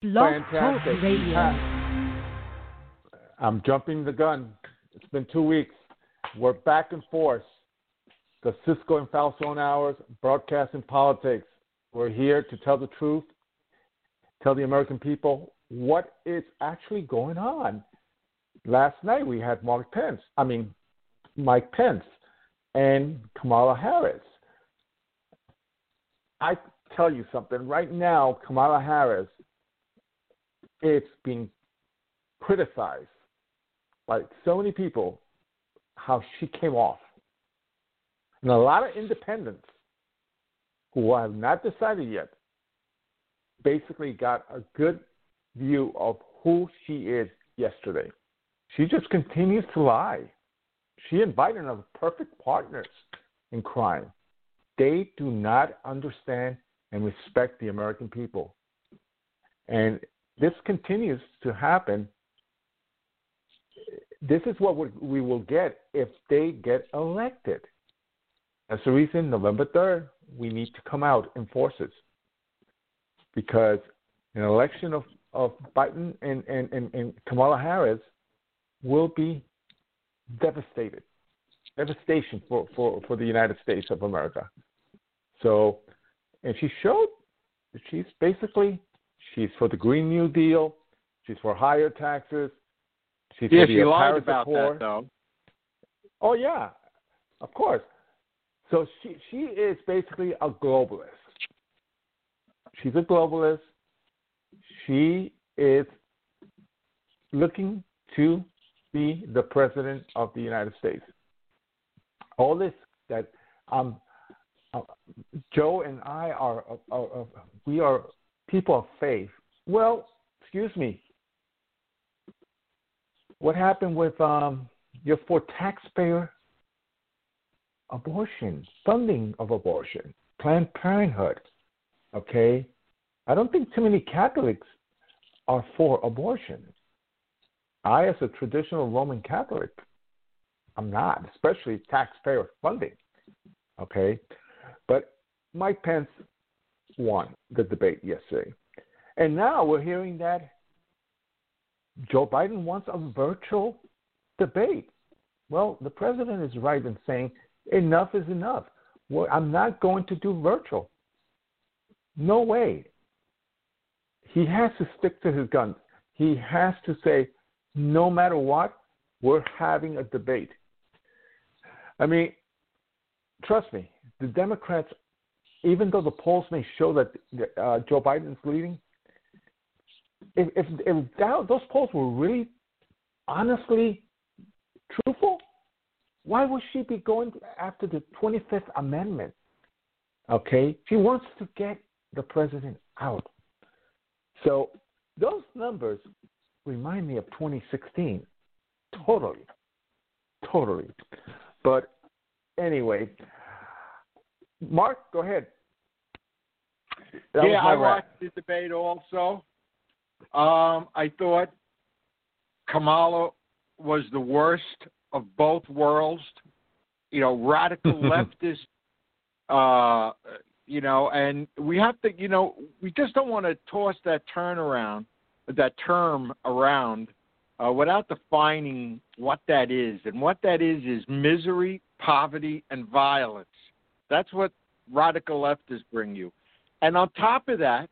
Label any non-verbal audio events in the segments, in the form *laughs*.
Blog Fantastic. Talk Radio. I'm jumping the gun. It's been two weeks. We're back and forth. The Cisco and Falzon hours, broadcasting politics. We're here to tell the truth, tell the American people what is actually going on. Last night we had Mark Pence, I mean, Mike Pence and Kamala Harris. I tell you something right now, Kamala Harris, it's being criticized by so many people how she came off. And a lot of independents who have not decided yet basically got a good view of who she is yesterday. She just continues to lie. She and Biden are perfect partners in crime. They do not understand and respect the American people. And this continues to happen. This is what we will get if they get elected. That's the reason November 3rd, we need to come out in forces. Because an election of, of Biden and, and, and, and Kamala Harris will be devastated, devastation for, for, for the United States of America. So, and she showed that she's basically she's for the Green New Deal, she's for higher taxes, she's yeah, for the she lied about that though. Oh yeah, of course. So she she is basically a globalist. She's a globalist. She is looking to be the president of the United States. All this that um, uh, Joe and I are, are, are we are people of faith. Well, excuse me. What happened with um, your for taxpayer abortion, funding of abortion, Planned Parenthood? Okay, I don't think too many Catholics are for abortion. I, as a traditional Roman Catholic, I'm not, especially taxpayer funding. Okay, but Mike Pence won the debate yesterday. And now we're hearing that Joe Biden wants a virtual debate. Well, the president is right in saying enough is enough. Well, I'm not going to do virtual. No way. He has to stick to his guns. He has to say, no matter what, we're having a debate. I mean, trust me, the Democrats, even though the polls may show that uh, Joe Biden is leading, if, if, if that, those polls were really honestly truthful, why would she be going after the 25th Amendment? Okay? She wants to get the president out. So those numbers remind me of 2016. Totally. Totally. But anyway, Mark, go ahead. That yeah, I my watched the debate also. Um, I thought Kamala was the worst of both worlds. You know, radical *laughs* leftist. Uh, you know, and we have to. You know, we just don't want to toss that turnaround, that term around, uh, without defining what that is. And what that is is misery, poverty, and violence. That's what radical leftists bring you. And on top of that,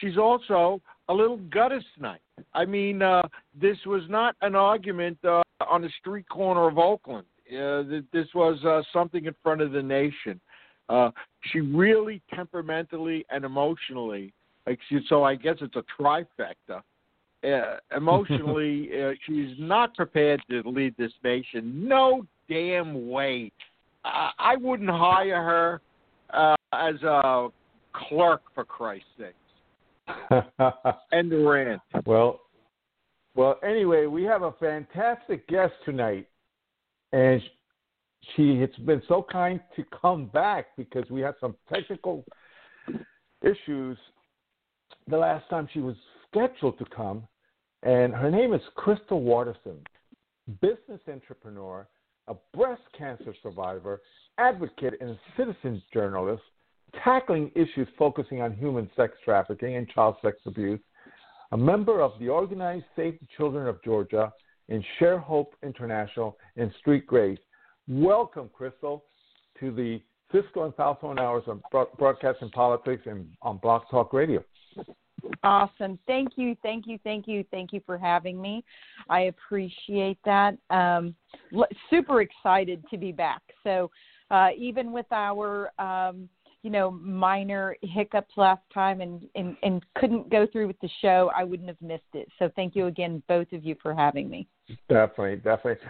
she's also a little gutter snipe. I mean, uh, this was not an argument uh, on the street corner of Oakland. Uh, th- this was uh, something in front of the nation. Uh, she really temperamentally and emotionally, so I guess it's a trifecta. Uh, emotionally, *laughs* uh, she's not prepared to lead this nation. No damn way. I, I wouldn't hire her uh, as a clerk for Christ's sake. *laughs* End of rant. well, well. Anyway, we have a fantastic guest tonight, and she has been so kind to come back because we had some technical issues the last time she was scheduled to come. And her name is Crystal Watterson, business entrepreneur, a breast cancer survivor, advocate, and citizen journalist, tackling issues focusing on human sex trafficking and child sex abuse. a member of the organized Save the Children of Georgia and Shared Hope International and Street Grace. Welcome, Crystal, to the Cisco and Falzon Hours on Broadcasting Politics and on Blog Talk Radio. Awesome. Thank you. Thank you. Thank you. Thank you for having me. I appreciate that. Um, super excited to be back. So, uh, even with our, um, you know, minor hiccups last time and, and, and couldn't go through with the show, I wouldn't have missed it. So, thank you again, both of you, for having me. Definitely. Definitely.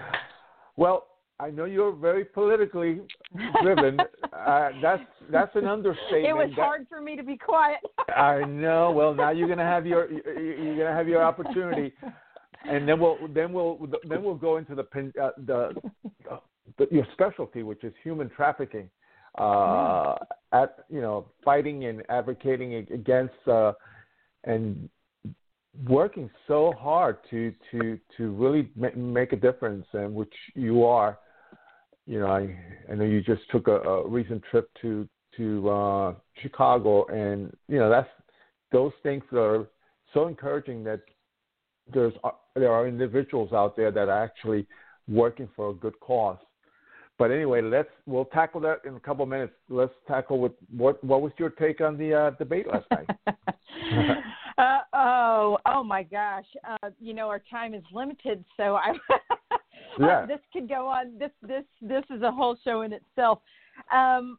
Well, I know you're very politically driven. *laughs* uh, that's that's an understatement. It was that, hard for me to be quiet. *laughs* I know. Well, now you're gonna have your you're gonna have your opportunity, and then we'll then we'll then we'll go into the uh, the, *laughs* the your specialty, which is human trafficking. Uh, at you know, fighting and advocating against uh, and working so hard to to to really make a difference, and which you are you know, I I know you just took a, a recent trip to to uh, Chicago, and you know that's those things are so encouraging that there's uh, there are individuals out there that are actually working for a good cause. But anyway, let's we'll tackle that in a couple of minutes. Let's tackle with what what was your take on the uh, debate last night? *laughs* uh, oh, oh my gosh! Uh, you know our time is limited, so I *laughs* yeah. this could go on. This this this is a whole show in itself. Um,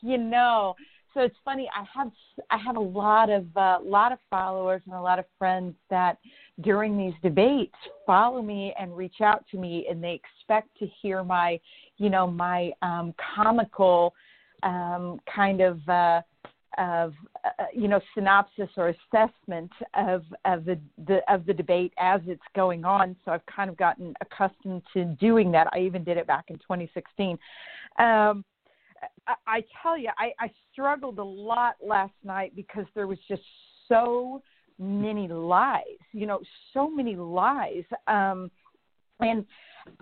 you know, so it's funny. I have I have a lot of a uh, lot of followers and a lot of friends that during these debates follow me and reach out to me, and they expect to hear my, you know, my um, comical um, kind of. Uh, of uh, you know synopsis or assessment of of the, the of the debate as it's going on. So I've kind of gotten accustomed to doing that. I even did it back in 2016. Um, I, tell you, I, I struggled a lot last night because there was just so many lies. You know, so many lies. Um, and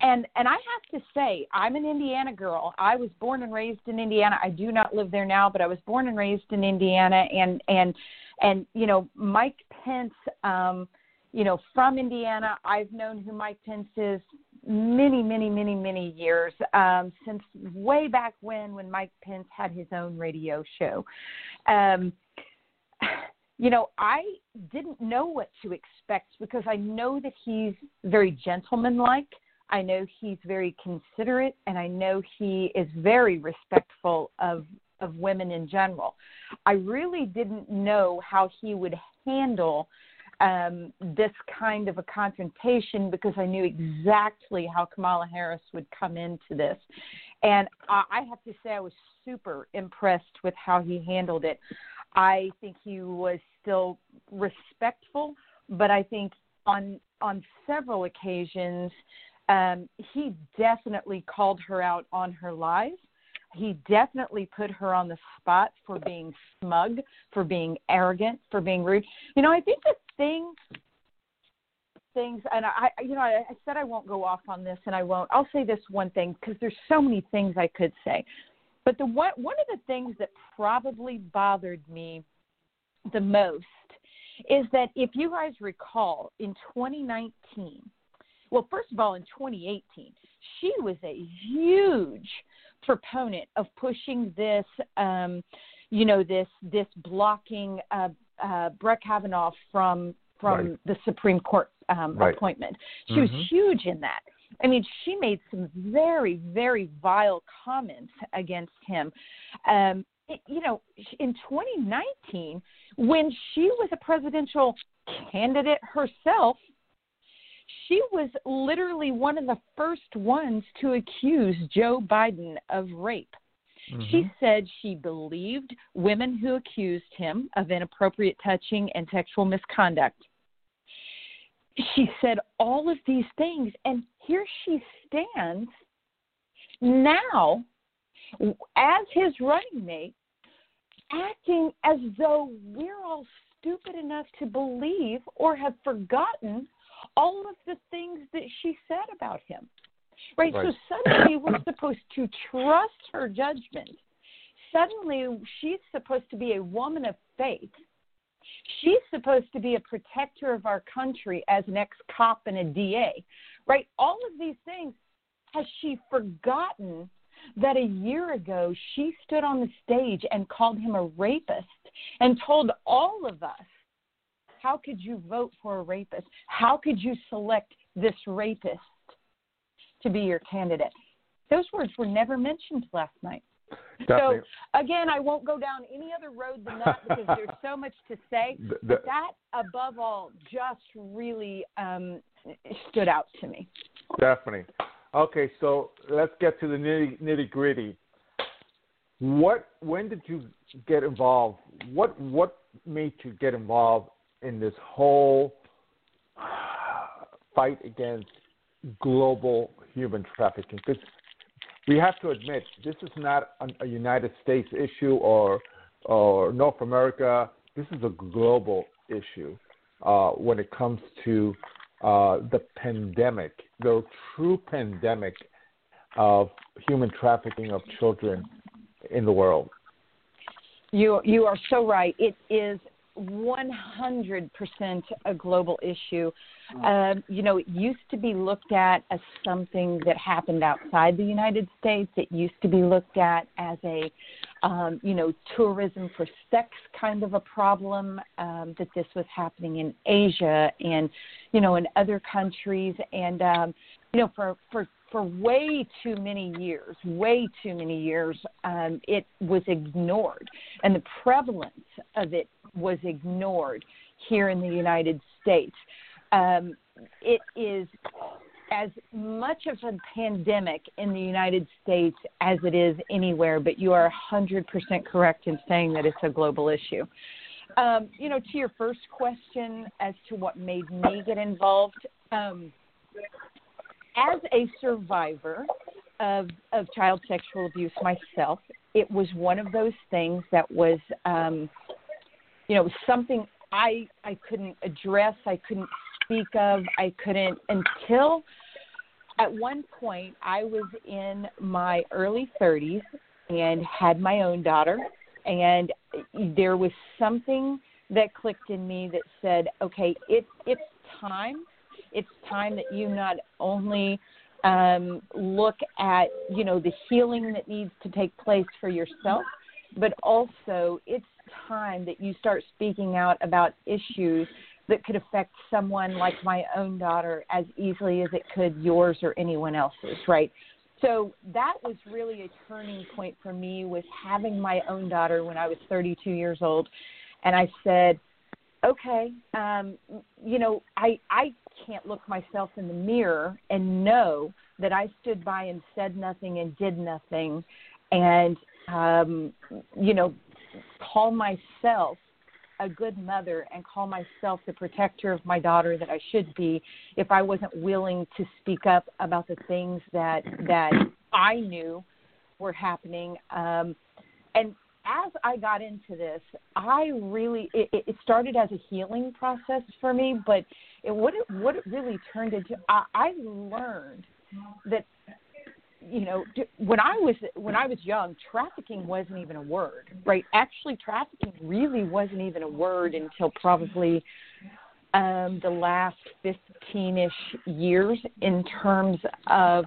and and I have to say, I'm an Indiana girl. I was born and raised in Indiana. I do not live there now, but I was born and raised in Indiana. And and and you know, Mike Pence, um, you know, from Indiana. I've known who Mike Pence is many, many, many, many years um, since way back when when Mike Pence had his own radio show. Um, you know, I didn't know what to expect because I know that he's very gentlemanlike. I know he's very considerate, and I know he is very respectful of of women in general. I really didn't know how he would handle um, this kind of a confrontation because I knew exactly how Kamala Harris would come into this, and I, I have to say I was super impressed with how he handled it. I think he was still respectful, but I think on on several occasions um, he definitely called her out on her lies. He definitely put her on the spot for being smug, for being arrogant, for being rude. You know, I think the thing things and I you know I, I said I won't go off on this and I won't. I'll say this one thing because there's so many things I could say. But the one one of the things that probably bothered me the most is that if you guys recall in 2019, well, first of all, in 2018, she was a huge proponent of pushing this, um, you know, this this blocking uh, uh, Brett Kavanaugh from from right. the Supreme Court um, right. appointment. She mm-hmm. was huge in that. I mean, she made some very, very vile comments against him. Um, it, you know, in 2019, when she was a presidential candidate herself, she was literally one of the first ones to accuse Joe Biden of rape. Mm-hmm. She said she believed women who accused him of inappropriate touching and sexual misconduct she said all of these things, and here she stands now as his running mate, acting as though we're all stupid enough to believe or have forgotten all of the things that she said about him. Right? right. So suddenly we're *coughs* supposed to trust her judgment. Suddenly she's supposed to be a woman of faith She's supposed to be a protector of our country as an ex cop and a DA, right? All of these things. Has she forgotten that a year ago she stood on the stage and called him a rapist and told all of us, How could you vote for a rapist? How could you select this rapist to be your candidate? Those words were never mentioned last night. Definitely. So again, I won't go down any other road than that because there's so *laughs* much to say. The- the- but that, above all, just really um, stood out to me. Definitely. Okay, so let's get to the nitty nitty gritty. What? When did you get involved? What? What made you get involved in this whole *sighs* fight against global human trafficking? Because we have to admit this is not a, United States issue or or North America. This is a global issue uh, when it comes to uh, the pandemic, the true pandemic of human trafficking of children in the world. You you are so right. It is 100% a global issue. Um, you know, it used to be looked at as something that happened outside the United States. It used to be looked at as a, um, you know, tourism for sex kind of a problem. Um, that this was happening in Asia and, you know, in other countries. And, um, you know, for for for way too many years, way too many years, um, it was ignored, and the prevalence of it was ignored here in the United States. Um, it is as much of a pandemic in the United States as it is anywhere, but you are 100% correct in saying that it's a global issue. Um, you know, to your first question as to what made me get involved, um, as a survivor of, of child sexual abuse myself, it was one of those things that was, um, you know, something I I couldn't address, I couldn't speak of, I couldn't until at one point I was in my early 30s and had my own daughter, and there was something that clicked in me that said, okay, it, it's time. It's time that you not only um, look at you know the healing that needs to take place for yourself, but also it's time that you start speaking out about issues that could affect someone like my own daughter as easily as it could yours or anyone else's, right? So that was really a turning point for me was having my own daughter when I was 32 years old, and I said, okay, um, you know, I I can't look myself in the mirror and know that I stood by and said nothing and did nothing, and um, you know, call myself a good mother and call myself the protector of my daughter that I should be if I wasn't willing to speak up about the things that that I knew were happening. Um, and as I got into this, I really it, it started as a healing process for me, but it what it what it really turned into I, I learned that you know when I was when I was young, trafficking wasn't even a word, right? Actually, trafficking really wasn't even a word until probably um, the last fifteen-ish years in terms of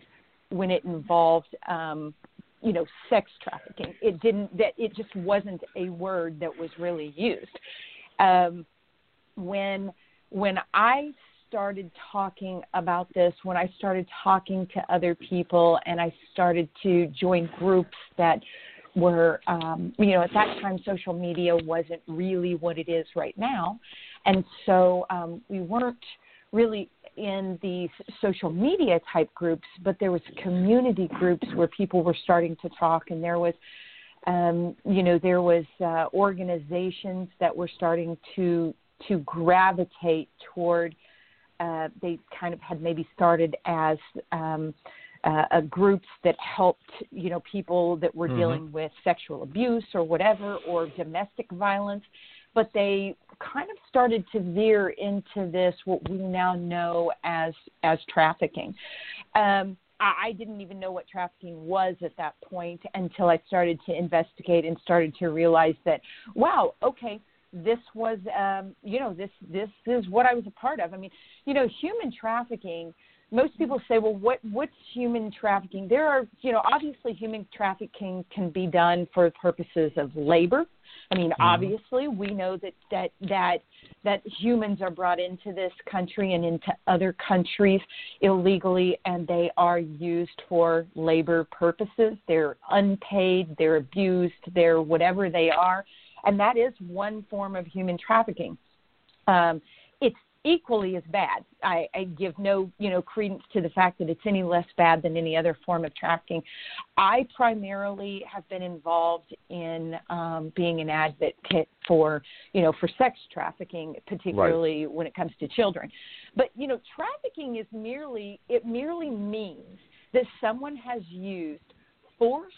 when it involved um, you know sex trafficking it didn't that it just wasn't a word that was really used um, when when i started talking about this when i started talking to other people and i started to join groups that were um, you know at that time social media wasn't really what it is right now and so um, we weren't really in these social media type groups, but there was community groups where people were starting to talk, and there was, um, you know, there was uh, organizations that were starting to to gravitate toward. Uh, they kind of had maybe started as um, uh, groups that helped, you know, people that were mm-hmm. dealing with sexual abuse or whatever, or domestic violence but they kind of started to veer into this what we now know as as trafficking. Um, I didn't even know what trafficking was at that point until I started to investigate and started to realize that, wow, okay, this was um you know this this is what i was a part of. I mean you know human trafficking most people say well what what's human trafficking? There are you know obviously human trafficking can be done for purposes of labor. I mean mm-hmm. obviously we know that that that that humans are brought into this country and into other countries illegally and they are used for labor purposes. They're unpaid they're abused they're whatever they are and that is one form of human trafficking. Um, it's equally as bad. I, I give no, you know, credence to the fact that it's any less bad than any other form of trafficking. I primarily have been involved in um, being an advocate for, you know, for sex trafficking, particularly right. when it comes to children. But you know, trafficking is merely it merely means that someone has used force,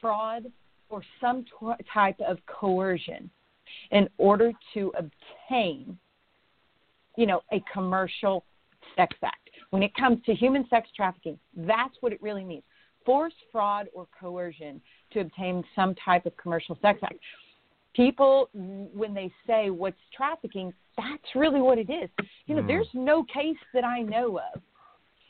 fraud, or some t- type of coercion in order to obtain, you know, a commercial sex act. When it comes to human sex trafficking, that's what it really means force, fraud, or coercion to obtain some type of commercial sex act. People, when they say what's trafficking, that's really what it is. You know, mm. there's no case that I know of,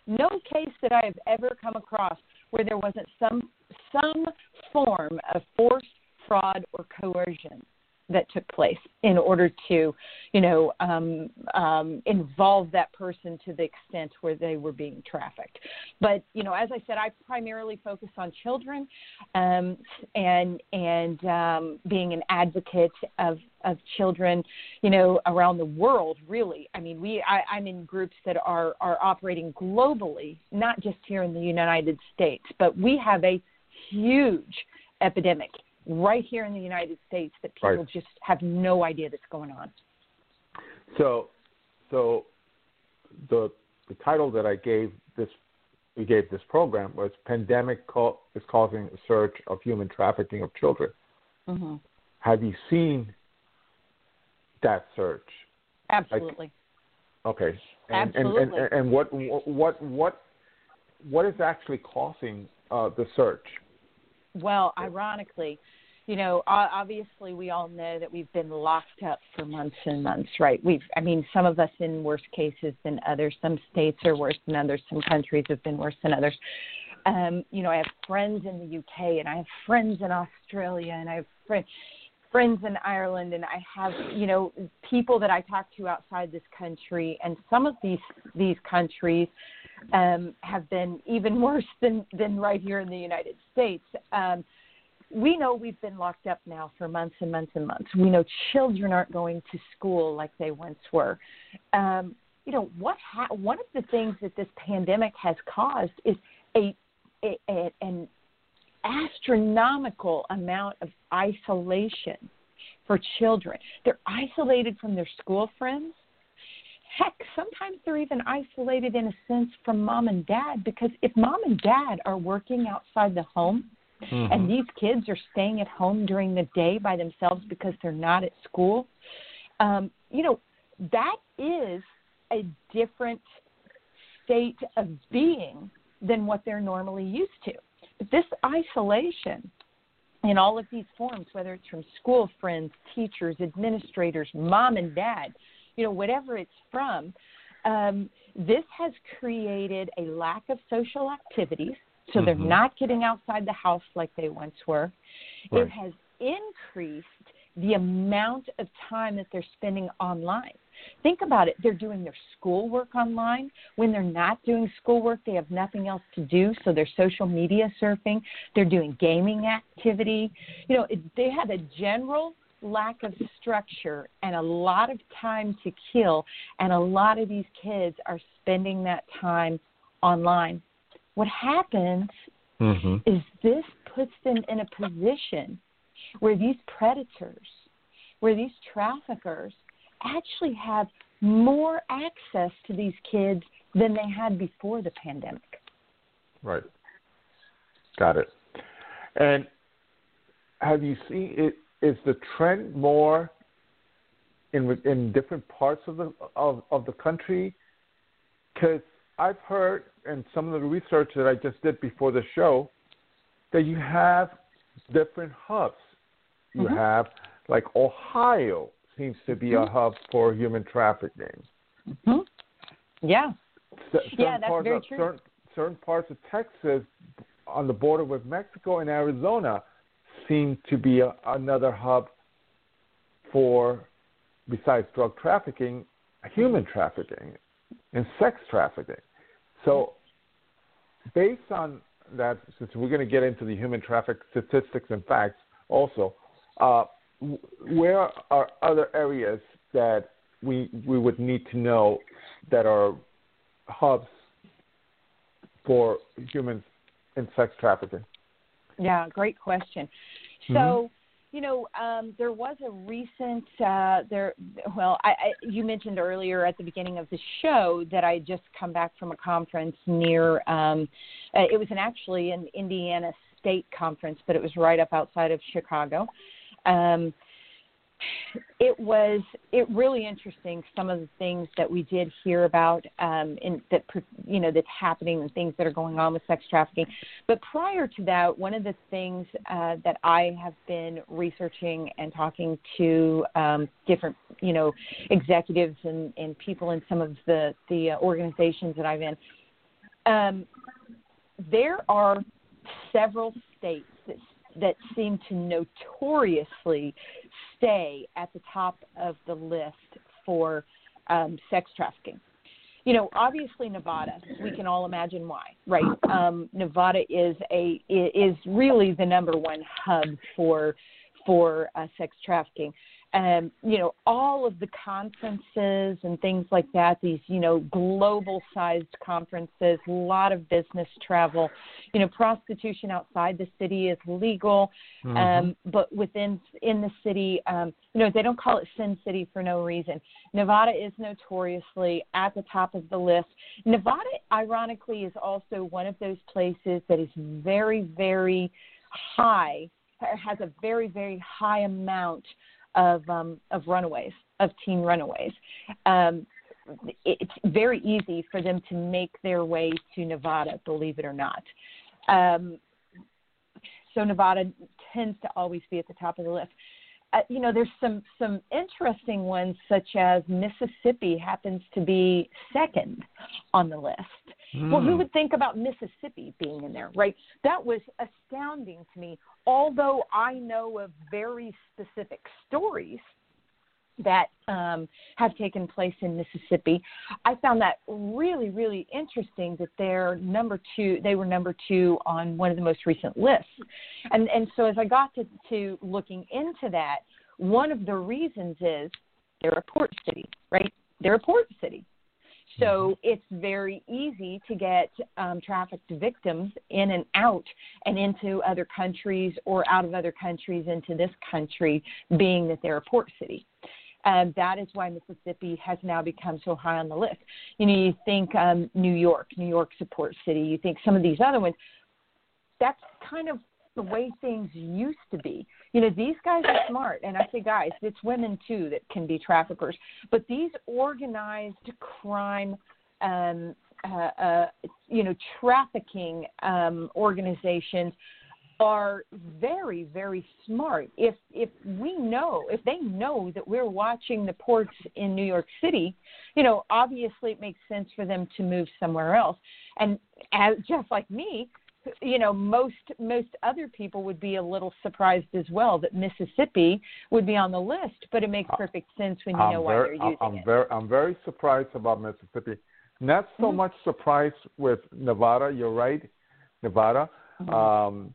no case that I have ever come across where there wasn't some some form of force, fraud, or coercion that took place in order to, you know, um, um, involve that person to the extent where they were being trafficked. But you know, as I said, I primarily focus on children, um, and and um, being an advocate of of children, you know, around the world. Really, I mean, we I, I'm in groups that are are operating globally, not just here in the United States, but we have a huge epidemic right here in the United States that people right. just have no idea that's going on. So, so the the title that I gave this we gave this program was "Pandemic is Causing a Surge of Human Trafficking of Children." Mm-hmm. Have you seen that surge? Absolutely. Like, okay. And, Absolutely. And, and, and, what what what what is actually causing uh, the surge? Well, ironically, you know, obviously we all know that we've been locked up for months and months, right? We've, I mean, some of us in worse cases than others. Some states are worse than others. Some countries have been worse than others. Um, you know, I have friends in the UK and I have friends in Australia and I have friends friends in Ireland and I have, you know, people that I talk to outside this country and some of these these countries um have been even *laughs* worse than than right here in the United States. Um we know we've been locked up now for months and months and months. We know children aren't going to school like they once were. Um, you know what? Ha- one of the things that this pandemic has caused is a, a, a an astronomical amount of isolation for children. They're isolated from their school friends. Heck, sometimes they're even isolated in a sense from mom and dad because if mom and dad are working outside the home, Mm-hmm. And these kids are staying at home during the day by themselves because they're not at school. Um, you know, that is a different state of being than what they're normally used to. But this isolation in all of these forms, whether it's from school friends, teachers, administrators, mom and dad, you know, whatever it's from, um, this has created a lack of social activities so mm-hmm. they're not getting outside the house like they once were. Right. It has increased the amount of time that they're spending online. Think about it. They're doing their schoolwork online. When they're not doing schoolwork, they have nothing else to do, so they're social media surfing. They're doing gaming activity. You know, it, they have a general lack of structure and a lot of time to kill, and a lot of these kids are spending that time online what happens mm-hmm. is this puts them in a position where these predators, where these traffickers actually have more access to these kids than they had before the pandemic. Right. Got it. And have you seen it? Is the trend more in in different parts of the of, of the country? Because I've heard and some of the research that I just did before the show that you have different hubs. You mm-hmm. have like Ohio seems to be mm-hmm. a hub for human trafficking. Mm-hmm. Yeah. C- yeah, that's very of, true. Certain, certain parts of Texas on the border with Mexico and Arizona seem to be a, another hub for, besides drug trafficking, human trafficking and sex trafficking. So, based on that, since we're going to get into the human traffic statistics and facts also, uh, where are other areas that we we would need to know that are hubs for humans and sex trafficking? Yeah, great question. Mm-hmm. So, you know, um, there was a recent uh, there. Well, I, I, you mentioned earlier at the beginning of the show that I just come back from a conference near. Um, uh, it was an actually an Indiana State conference, but it was right up outside of Chicago. Um, it was it really interesting some of the things that we did hear about um in that you know that's happening and things that are going on with sex trafficking. But prior to that one of the things uh that i have been researching and talking to um different you know executives and and people in some of the the uh, organizations that i'm in um there are several states that seem to notoriously stay at the top of the list for um, sex trafficking. You know, obviously Nevada. We can all imagine why, right? Um, Nevada is a is really the number one hub for for uh, sex trafficking um, you know, all of the conferences and things like that, these, you know, global sized conferences, a lot of business travel. You know, prostitution outside the city is legal, Mm-hmm. um, but within in the city, um, you know, they don't call it Sin City for no reason. Nevada is notoriously at the top of the list. Nevada, ironically, is also one of those places that is very, very high, has a very, very high amount of um, of runaways, of teen runaways. Um, it's very easy for them to make their way to Nevada, believe it or not. Um, so Nevada tends to always be at the top of the list. Uh, you know, there's some some interesting ones, such as Mississippi happens to be second on the list. Mm. Well, who Hmm. would think about Mississippi being in there, right? That was astounding to me. Although I know of very specific stories that um, have taken place in Mississippi, I found that really, really interesting that they're number two. They were number two on one of the most recent lists, and and so as I got to, to looking into that, one of the reasons is they're a port city, right? They're a port city. So it's very easy to get um, trafficked victims in and out and into other countries or out of other countries into this country, being that they're a port city. And that is why Mississippi has now become so high on the list. You know, you think um, New York, New York's a port city. You think some of these other ones. That's kind of the way things used to be. You know, these guys are smart, and I say guys, it's women too that can be traffickers. But these organized crime, um, uh, uh, you know, trafficking um, organizations are very, very smart. If if we know, if they know that we're watching the ports in New York City, you know, obviously it makes sense for them to move somewhere else. And as just like me, you know most most other people would be a little surprised as well that Mississippi would be on the list, but it makes perfect sense when you I'm know why very, they're using I'm it. very I'm very surprised about Mississippi. Not so mm-hmm. much surprised with Nevada. You're right, Nevada. Mm-hmm. Um,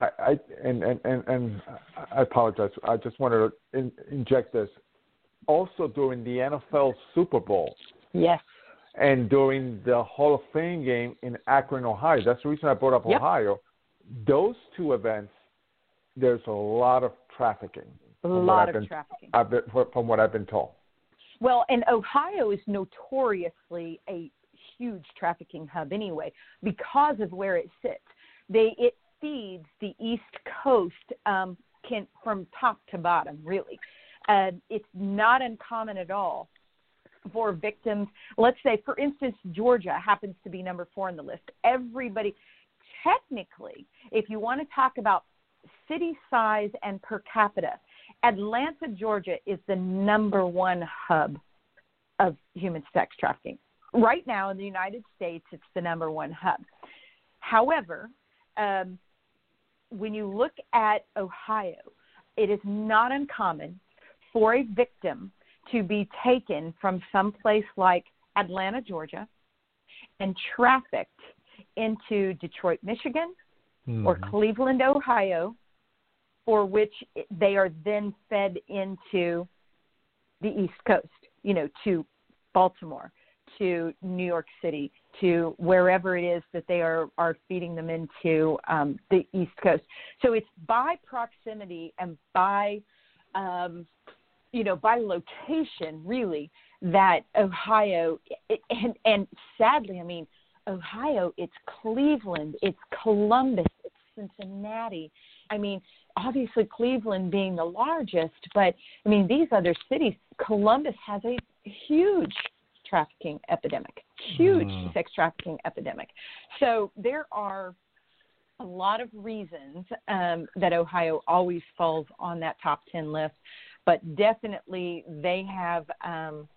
I, I and, and, and, and I apologize. I just wanted to in, inject this. Also during the NFL Super Bowl. Yes. And during the Hall of Fame game in Akron, Ohio. That's the reason I brought up Yep. Ohio. Those two events, there's a lot of trafficking. A lot I've of been- trafficking. Been, from what I've been told. Well, and Ohio is notoriously a huge trafficking hub anyway because of where it sits. They it feeds the East Coast um, can, from top to bottom, really. Uh, it's not uncommon at all for victims. Let's say, for instance, Georgia happens to be number four on the list. Everybody, technically, if you want to talk about city size and per capita, Atlanta, Georgia is the number one hub of human sex trafficking. Right now in the United States, it's the number one hub. However, um, when you look at Ohio, it is not uncommon for a victim to be taken from some place like Atlanta, Georgia, and trafficked into Detroit, Michigan, mm-hmm. or Cleveland, Ohio, for which they are then fed into the East Coast, you know, to Baltimore, to New York City, to wherever it is that they are, are feeding them into um, the East Coast. So it's by proximity and by, um, you know, by location, really, that Ohio, and, and sadly, I mean, Ohio, it's Cleveland, it's Columbus, it's Cincinnati. I mean, obviously Cleveland being the largest, but I mean, these other cities, Columbus has a huge trafficking epidemic, huge mm. sex trafficking epidemic. So there are a lot of reasons um, that Ohio always falls on that top 10 list, but definitely they have um,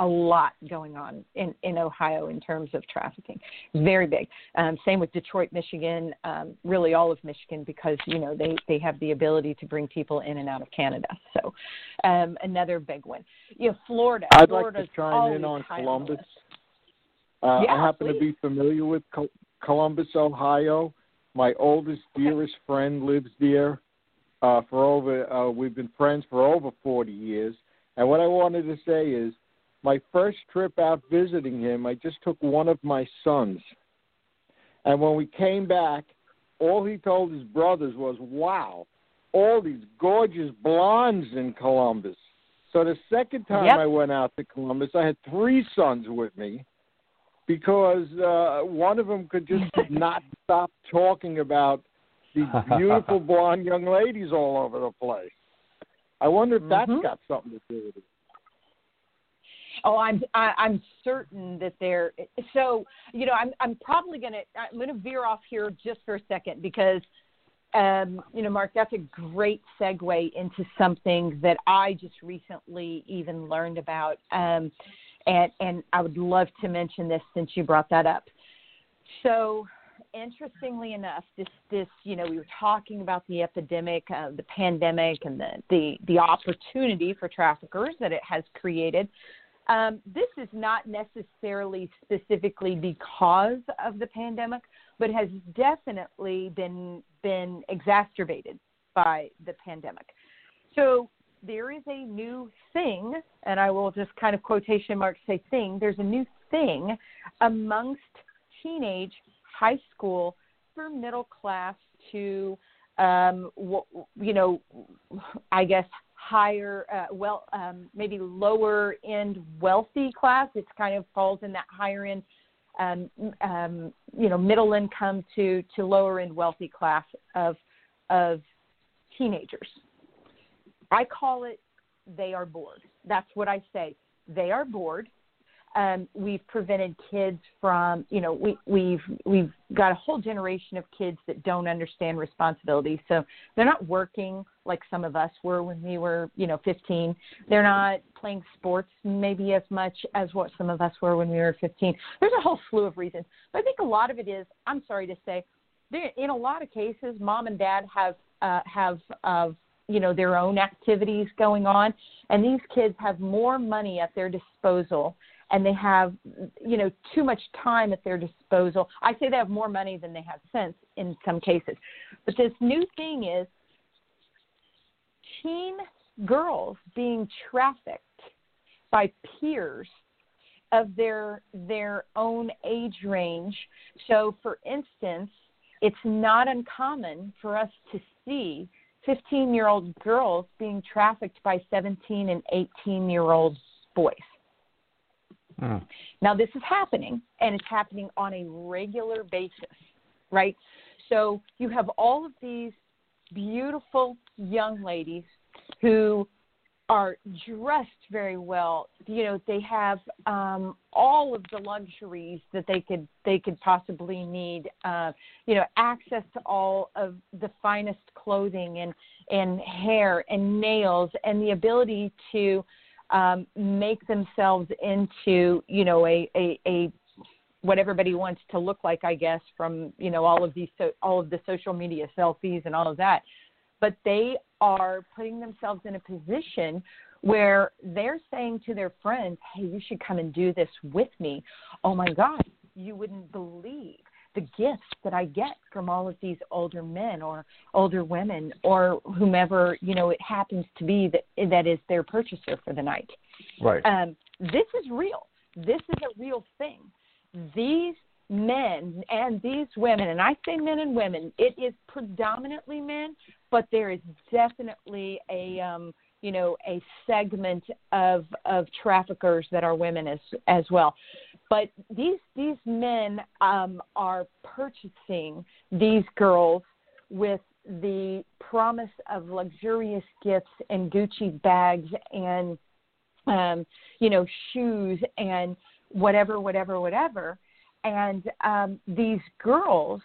a lot going on in, in Ohio in terms of trafficking. Very big. Um, same with Detroit, Michigan, um, really all of Michigan because you know they they have the ability to bring people in and out of Canada. So um, another big one. You know, Florida. I'd Florida's like to chime in on Columbus. Uh, yeah, I happen please. to be familiar with Columbus, Ohio. My oldest, dearest okay. friend lives there. Uh, for over, uh, we've been friends for over 40 years. And what I wanted to say is, my first trip out visiting him, I just took one of my sons. And when we came back, all he told his brothers was, wow, all these gorgeous blondes in Columbus. So the second time yep. I went out to Columbus, I had three sons with me because uh, one of them could just *laughs* not stop talking about these *laughs* beautiful blonde young ladies all over the place. I wonder if that's mm-hmm. got something to do with it. Oh, I'm I, I'm certain that they're so. You know, I'm I'm probably gonna I'm gonna veer off here just for a second because, um, you know, Mark, that's a great segue into something that I just recently even learned about, um, and and I would love to mention this since you brought that up. So, interestingly enough, this this you know we were talking about the epidemic, uh, the pandemic, and the the the opportunity for traffickers that it has created. Um, this is not necessarily specifically because of the pandemic, but has definitely been been exacerbated by the pandemic. So there is a new thing, and I will just kind of quotation marks say thing. There's a new thing amongst teenage, high school, for middle class to, um, you know, I guess higher, uh, well, um, maybe lower end wealthy class. It kind of falls in that higher end, um, um, you know, middle income to to lower end wealthy class of of teenagers. I call it they are bored. That's what I say. They are bored um, we've prevented kids from, you know, we, we've we've got a whole generation of kids that don't understand responsibility. So they're not working like some of us were when we were, you know, 15. They're not playing sports maybe as much as what some of us were when we were 15. There's a whole slew of reasons, but I think a lot of it is. I'm sorry to say, in a lot of cases, mom and dad have uh, have uh, you know their own activities going on, and these kids have more money at their disposal and they have you know too much time at their disposal. I say they have more money than they have sense in some cases. But this new thing is teen girls being trafficked by peers of their their own age range. So for instance it's not uncommon for us to see 15 year old girls being trafficked by 17 and 18 year old boys Mm. Now, this is happening, and it's happening on a regular basis, right? So you have all of these beautiful young ladies who are dressed very well. You know, they have um, all of the luxuries that they could they could possibly need. Uh, you know, access to all of the finest clothing and and hair and nails and the ability to um, make themselves into you know a, a a what everybody wants to look like, I guess, from you know all of these so, all of the social media selfies and all of that but they are putting themselves in a position where they're saying to their friends, Hey, you should come and do this with me. Oh my God, you wouldn't believe the gifts that I get from all of these older men or older women or whomever, you know, it happens to be that that is their purchaser for the night. Right. Um, this is real. This is a real thing. These men and these women, and I say men and women, it is predominantly men, but there is definitely a um, you know a segment of of traffickers that are women as as well. But these these men um, are purchasing these girls with the promise of luxurious gifts and Gucci bags and um, you know shoes and whatever whatever whatever. And um, these girls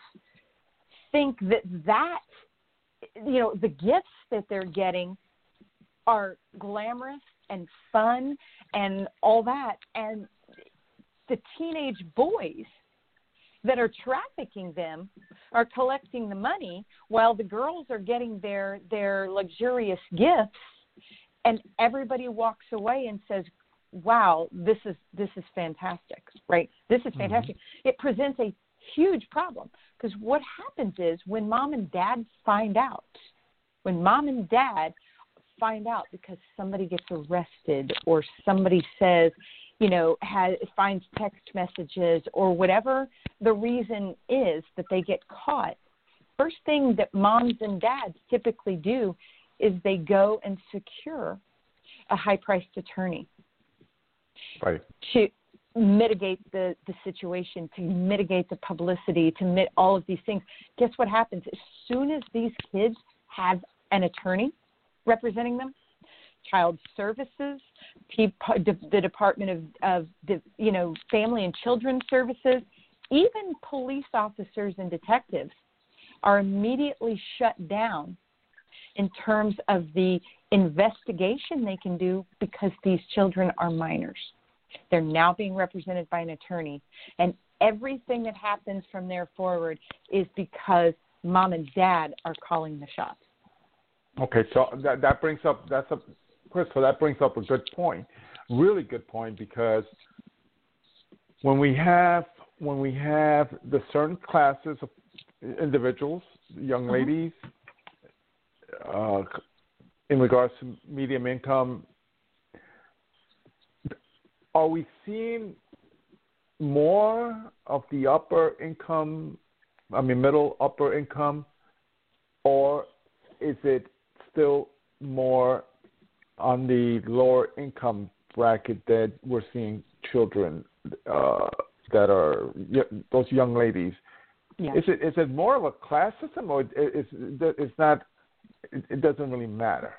think that that you know the gifts that they're getting are glamorous and fun and all that. And the teenage boys that are trafficking them are collecting the money while the girls are getting their their luxurious gifts and everybody walks away and says wow, this is this is fantastic, right? This is mm-hmm. fantastic. Mm-hmm. It presents a huge problem because what happens is when mom and dad find out, when mom and dad find out because somebody gets arrested or somebody says, you know, has finds text messages or whatever the reason is that they get caught. First thing that moms and dads typically do is they go and secure a high priced attorney right. to mitigate the, the situation, to mitigate the publicity, to mit all of these things. Guess what happens? As soon as these kids have an attorney representing them, child services, the Department of, of you know Family and Children Services, even police officers and detectives are immediately shut down in terms of the investigation they can do because these children are minors. They're now being represented by an attorney. And everything that happens from there forward is because mom and dad are calling the shots. Okay, so that, that brings up that's a So that brings up a good point, really good point, because when we have when we have the certain classes of individuals, young mm-hmm. ladies, uh, in regards to medium income, are we seeing more of the upper income, I mean, middle upper income, or is it still more on the lower income bracket that we're seeing children uh, that are those young ladies? Yeah. Is it is it more of a class system, or is it's not? It doesn't really matter.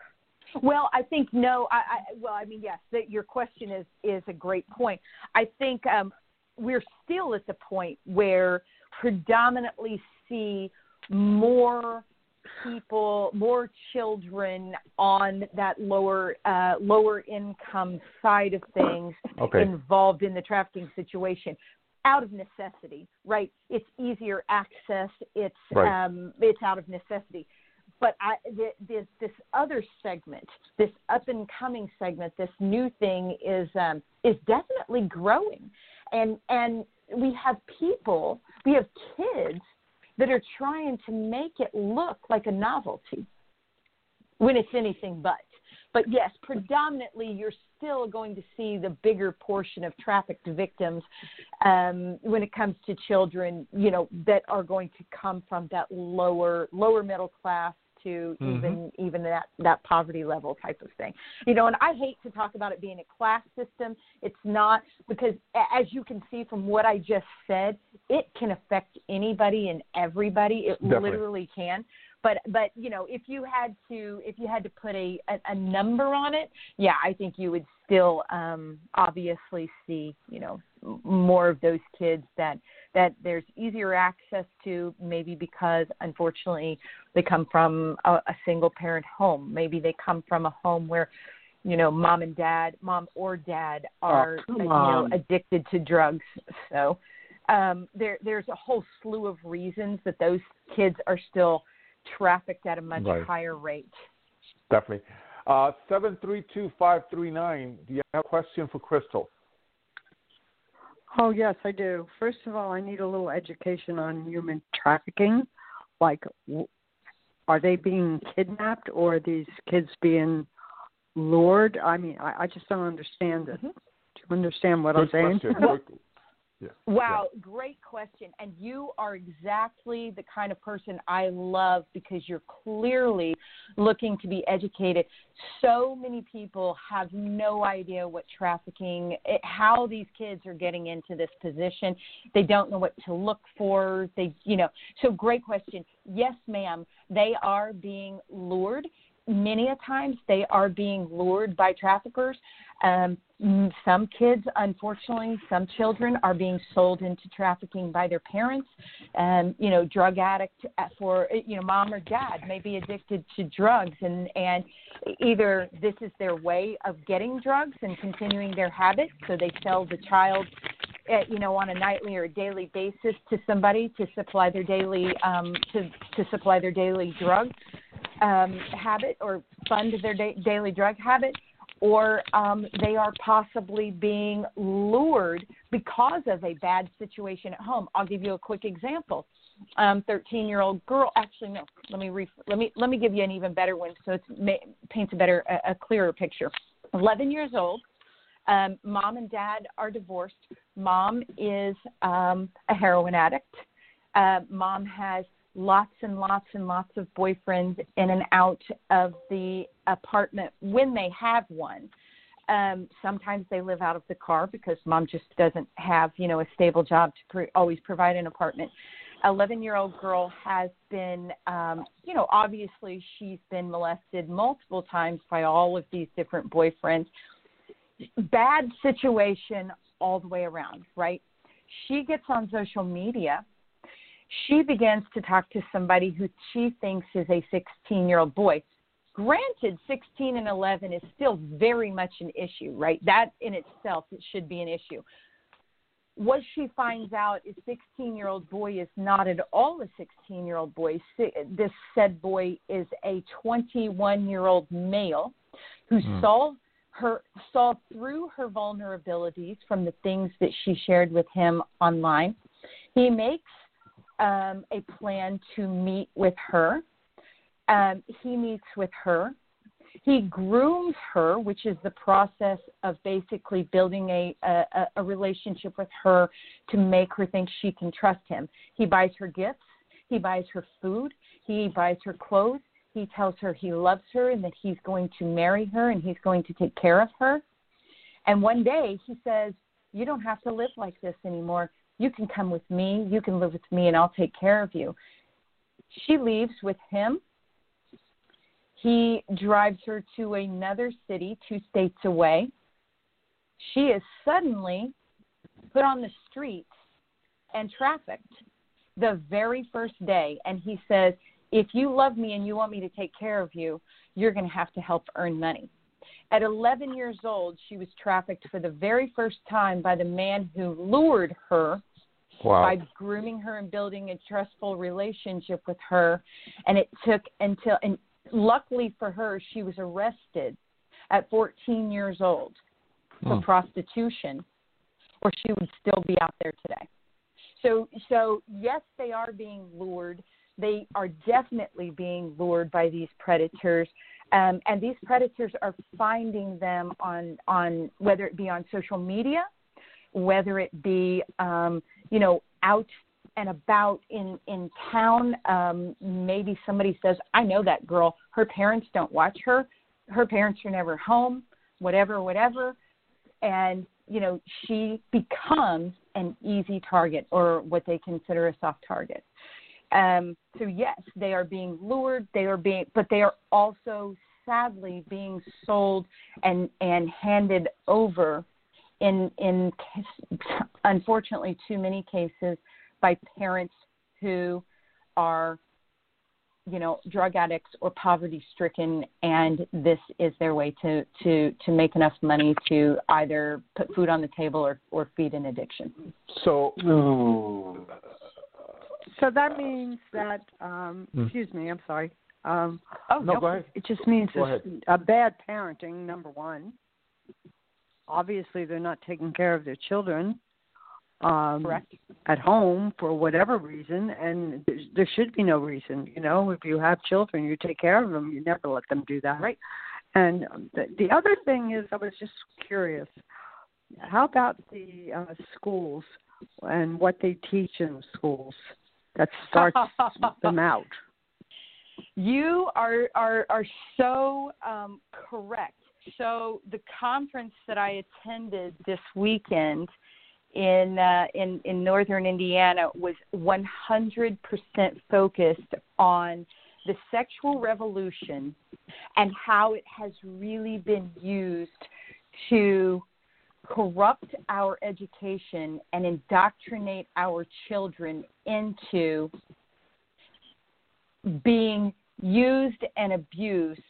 Well, I think no. I, I well, I mean, yes. That your question is is a great point. I think um, we're still at the point where predominantly see more people, more children on that lower uh, lower income side of things okay. involved in the trafficking situation out of necessity, right? It's easier access. It's right. um, it's out of necessity but I, this, this other segment, this up and coming segment, this new thing is um, is definitely growing, and and we have people, we have kids that are trying to make it look like a novelty when it's anything but. But yes, predominantly you're still going to see the bigger portion of trafficked victims um, when it comes to children, you know, that are going to come from that lower lower middle class to mm-hmm. even even that that poverty level type of thing. You know, and I hate to talk about it being a class system. It's not because as you can see from what I just said, it can affect anybody and everybody. It Definitely. literally can. but but you know if you had to if you had to put a a, a number on it yeah i think you would still um obviously see you know more of those kids that that there's easier access to maybe because unfortunately they come from a, a single parent home maybe they come from a home where you know mom and dad mom or dad Oh, are uh, you know addicted to drugs so um there there's a whole slew of reasons that those kids are still trafficked at a much Right. higher rate Definitely. Uh, 732539, do you have a question for Crystal? Oh, yes, I do. First of all, I need a little education on human trafficking. Like, w- are they being kidnapped or are these kids being lured? I mean, I, I just don't understand it. Mhm. Do you understand what Good I'm saying? Good- yeah. Wow, great question. And you are exactly the kind of person I love because you're clearly looking to be educated. So many people have no idea what trafficking, it, how these kids are getting into this position. They don't know what to look for. They, you know, so great question. Yes, ma'am, they are being lured. Many a times they are being lured by traffickers. Um, some kids, unfortunately, some children are being sold into trafficking by their parents. And you know, drug addict uh, for you know, mom or dad may be addicted to drugs, and and either this is their way of getting drugs and continuing their habit, so they sell the child. uh you know, on a nightly or daily basis to somebody to supply their daily um, to to supply their daily drug um, habit or fund their da- daily drug habit, or um, they are possibly being lured because of a bad situation at home. I'll give you a quick example. Um, 13-year-old girl. Actually, no. Let me ref- let me let me give you an even better one, so it ma- paints a better, a, a clearer picture. 11 years old. Um, mom and dad are divorced. Mom is um, a heroin addict. Uh, mom has lots and lots and lots of boyfriends in and out of the apartment when they have one. Um, sometimes they live out of the car because mom just doesn't have, you know, a stable job to pre- always provide an apartment. 11 year old girl has been, um, you know, obviously she's been molested multiple times by all of these different boyfriends. Bad situation all the way around, right? She gets on social media she begins to talk to somebody who she thinks is a 16 year old boy. Granted, 16 and 11 is still very much an issue, right? That in itself it should be an issue. What she finds out is 16 year old boy is not at all a 16 year old boy. This said boy is a 21 year old male who Hmm. saw her saw through her vulnerabilities from the things that she shared with him online. He makes um, a plan to meet with her. Um, he meets with her. He grooms her, which is the process of basically building a, a, a relationship with her to make her think she can trust him. He buys her gifts. He buys her food. He buys her clothes. He tells her he loves her and that he's going to marry her and he's going to take care of her. And one day he says, You don't have to live like this anymore you can come with me, you can live with me, and I'll take care of you. She leaves with him. He drives her to another city, two states away. She is suddenly put on the streets and trafficked the very first day. And he says, If you love me and you want me to take care of you, you're going to have to help earn money. At 11 years old, she was trafficked for the very first time by the man who lured her Wow. by grooming her and building a trustful relationship with her. And it took until, and luckily for her, she was arrested at 14 years old for Hmm. prostitution, or she would still be out there today. So, so yes, they are being lured. They are definitely being lured by these predators. Um, and these predators are finding them on, on whether it be on social media, whether it be um, you know out and about in in town. Um, maybe somebody says, "I know that girl. Her parents don't watch her. Her parents are never home. Whatever, whatever." And you know she becomes an easy target or what they consider a soft target. Um, so yes, they are being lured. They are being, but they are also sadly being sold and and handed over in in unfortunately too many cases by parents who are you know drug addicts or poverty stricken and this is their way to to to make enough money to either put food on the table or or feed an addiction so so that means that um Mm. excuse me i'm sorry um oh no, go ahead. it just means Go ahead. a bad parenting number one obviously they're not taking care of their children um correct at home for whatever reason and there, there should be no reason you know if you have children you take care of them you never let them do that Right. and um, the, the other thing is i was just curious how about the uh, schools and what they teach in the schools that starts *laughs* them out You are are are so um, correct. So the conference that I attended this weekend in uh, in in northern Indiana was 100% focused on the sexual revolution and how it has really been used to corrupt our education and indoctrinate our children into being used and abused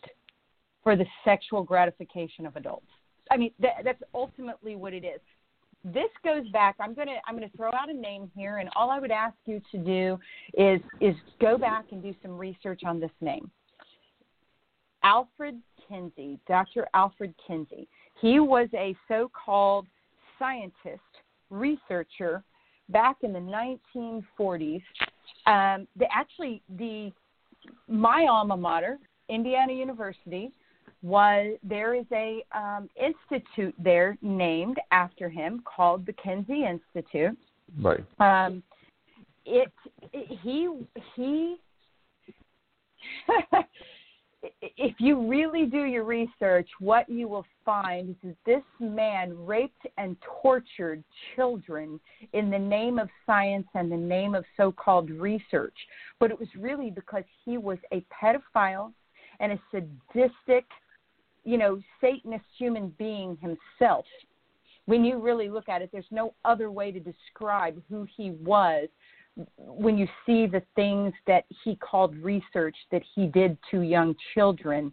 for the sexual gratification of adults. I mean, that, that's ultimately what it is. This goes back. I'm gonna I'm gonna throw out a name here, and all I would ask you to do is is go back and do some research on this name. Alfred Kinsey, Dr. Alfred Kinsey. He was a so-called scientist, researcher back in the 1940s. Um, the, actually, the my alma mater, Indiana University, was there is a um, institute there named after him called the Kinsey Institute. Right. Um, it, it he he. *laughs* if you really do your research, what you will find is that this man raped and tortured children in the name of science and the name of so called research. But it was really because he was a pedophile and a sadistic, you know, Satanist human being himself. When you really look at it, there's no other way to describe who he was when you see the things that he called research that he did to young children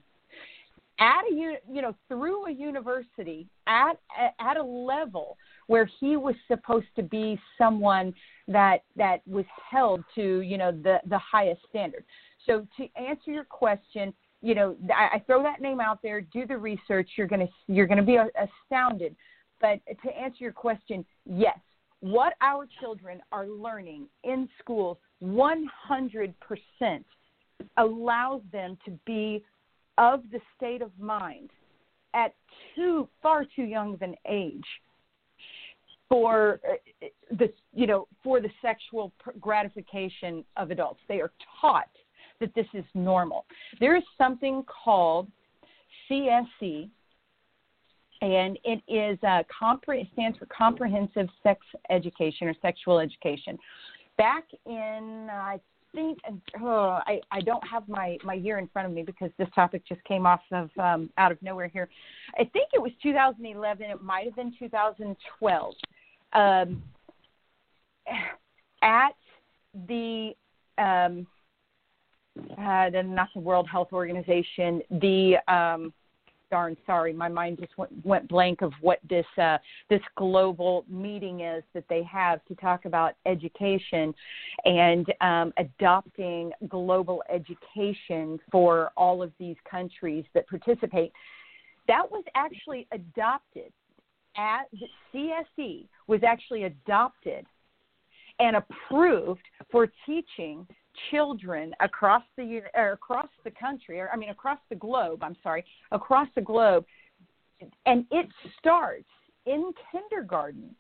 at a you know through a university at at a level where he was supposed to be someone that that was held to you know the the highest standard. So to answer your question you know I, I throw that name out there do the research you're going to you're going to be astounded. But to answer your question yes what our children are learning in schools 100% allows them to be of the state of mind at too far too young of an age for uh, the you know for the sexual gratification of adults. They are taught that this is normal. There is something called CSE and it is uh, compre- stands for Comprehensive Sex Education or Sexual Education. Back in, I think, oh, I, I don't have my, my year in front of me because this topic just came off of um, out of nowhere here. I think it was 2011. It might have been 2012. Um, at the um, uh, not the World Health Organization, the um, darn sorry, my mind just went, went blank of what this uh, this global meeting is that they have to talk about education and um, adopting global education for all of these countries that participate. That was actually adopted at the CSE was actually adopted and approved for teaching children across the or across the country or I mean across the globe, I'm sorry, across the globe and it starts in kindergarten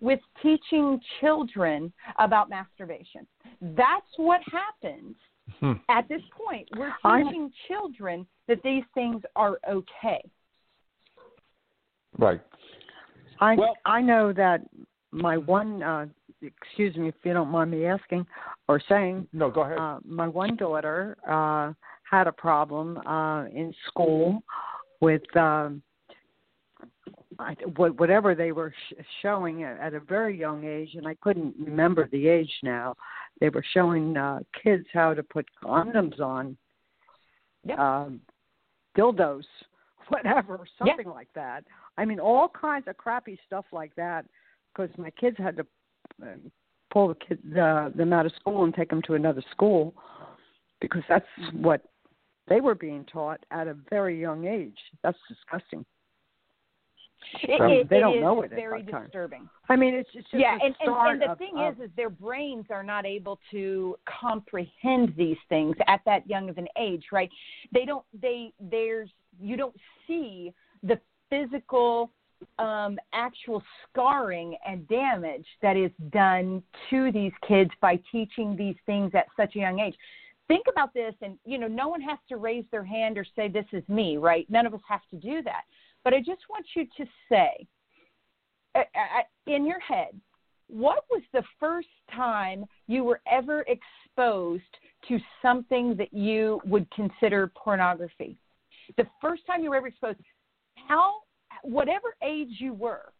with teaching children about masturbation. That's what happens Hmm. at this point. We're I- teaching children that these things are okay. Right. I Well- I know that my one uh, excuse me if you don't mind me asking or saying. No, go ahead. Uh, my one daughter uh, had a problem uh, in school with um, I, whatever they were sh- showing at a very young age, and I couldn't remember the age now. They were showing uh, kids how to put condoms on, Yep. um, dildos, *laughs* whatever, something like that. I mean, all kinds of crappy stuff like that. Because my kids had to pull the kids uh, them out of school and take them to another school because that's what they were being taught at a very young age. That's disgusting. It, Um, it- they it don't know it very that time. disturbing. I mean, it's, it's just yeah, and, and and the of- thing of, is, is their brains are not able to comprehend these things at that young of an age, right? They don't. They there's you don't see the physical, um, actual scarring and damage that is done to these kids by teaching these things at such a young age. Think about this, and you know, no one has to raise their hand or say this is me, right? None of us have to do that. But I just want you to say uh, uh, in your head, what was the first time you were ever exposed to something that you would consider pornography? The first time you were ever exposed, how, whatever age you were,